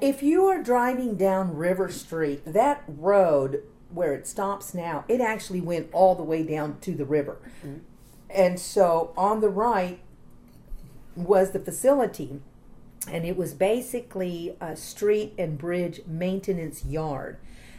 if you are driving down River Street, that road where it stops now, it actually went all the way down to the river. Mm-hmm. And so on the right was the facility, and it was basically a street and bridge maintenance yard.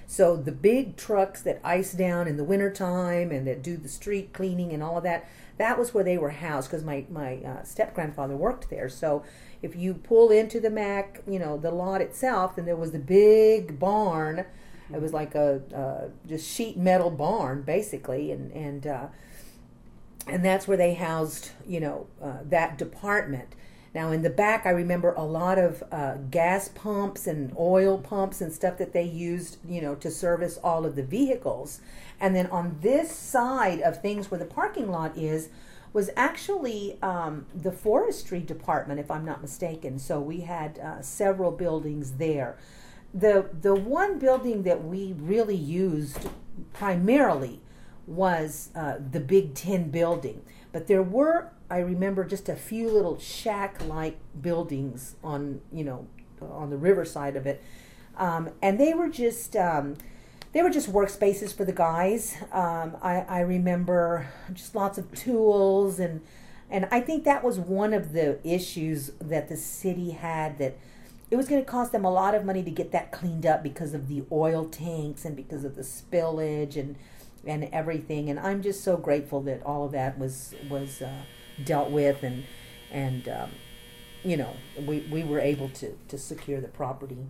So the big trucks that ice down in the wintertime and that do the street cleaning and all of that, that was where they were housed because my, my uh, step grandfather worked there. So if you pull into the Mac, you know, the lot itself, then there was the big barn. It was like a uh, just sheet metal barn basically, and and uh, and that's where they housed you know uh, that department. Now in the back, I remember a lot of uh, gas pumps and oil pumps and stuff that they used, you know, to service all of the vehicles. And then on this side of things, where the parking lot is, was actually um, the forestry department, if I'm not mistaken. So we had uh, several buildings there. The the one building that we really used primarily was uh, the Big Ten building, but there were I remember just a few little shack-like buildings on you know on the riverside of it, um, and they were just um, they were just workspaces for the guys. Um, I, I remember just lots of tools and and I think that was one of the issues that the city had that it was going to cost them a lot of money to get that cleaned up because of the oil tanks and because of the spillage and and everything. And I'm just so grateful that all of that was was uh, dealt with and and um, you know we, we were able to to secure the property